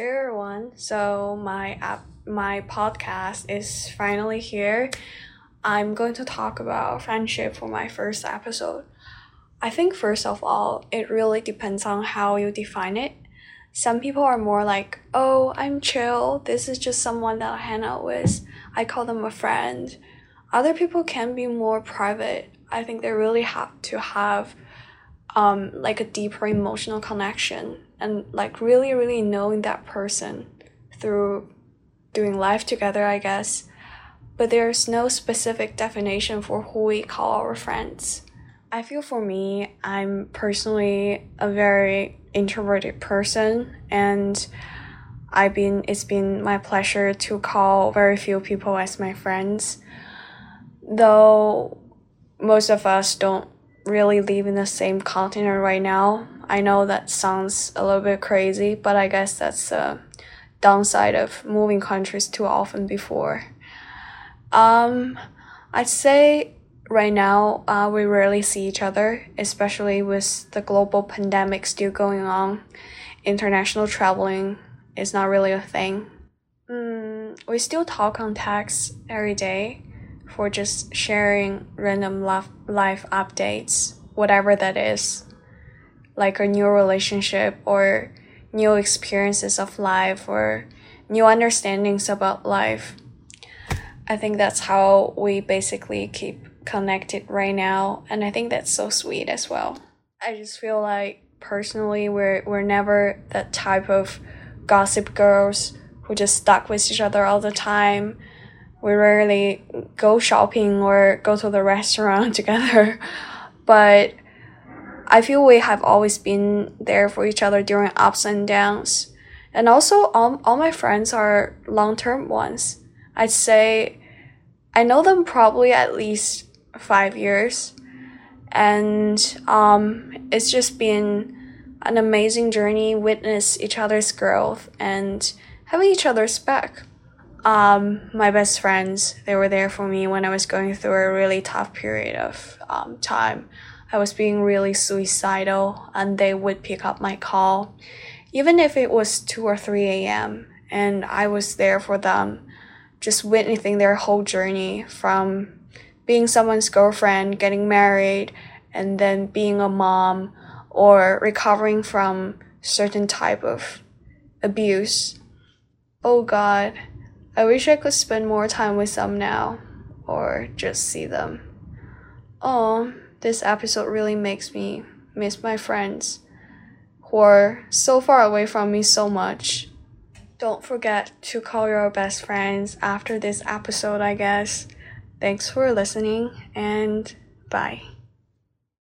everyone. So my app, my podcast is finally here. I'm going to talk about friendship for my first episode. I think first of all, it really depends on how you define it. Some people are more like, "Oh, I'm chill. This is just someone that I hang out with. I call them a friend." Other people can be more private. I think they really have to have um, like a deeper emotional connection and like really really knowing that person through doing life together i guess but there's no specific definition for who we call our friends i feel for me i'm personally a very introverted person and i've been it's been my pleasure to call very few people as my friends though most of us don't really live in the same continent right now. I know that sounds a little bit crazy, but I guess that's the downside of moving countries too often before. Um, I'd say right now uh, we rarely see each other, especially with the global pandemic still going on. International traveling is not really a thing. Mm, we still talk on text every day for just sharing random life, life updates, whatever that is, like a new relationship or new experiences of life or new understandings about life. I think that's how we basically keep connected right now, and I think that's so sweet as well. I just feel like personally we're we're never that type of gossip girls who just stuck with each other all the time we rarely go shopping or go to the restaurant together. but I feel we have always been there for each other during ups and downs. And also, all, all my friends are long term ones. I'd say I know them probably at least five years. And um, it's just been an amazing journey, witness each other's growth and having each other's back um, my best friends, they were there for me when I was going through a really tough period of um, time. I was being really suicidal, and they would pick up my call, even if it was 2 or 3 a.m., and I was there for them, just witnessing their whole journey from being someone's girlfriend, getting married, and then being a mom, or recovering from certain type of abuse. Oh God I wish I could spend more time with them now, or just see them. Oh, this episode really makes me miss my friends who are so far away from me so much. Don't forget to call your best friends after this episode, I guess. Thanks for listening and bye.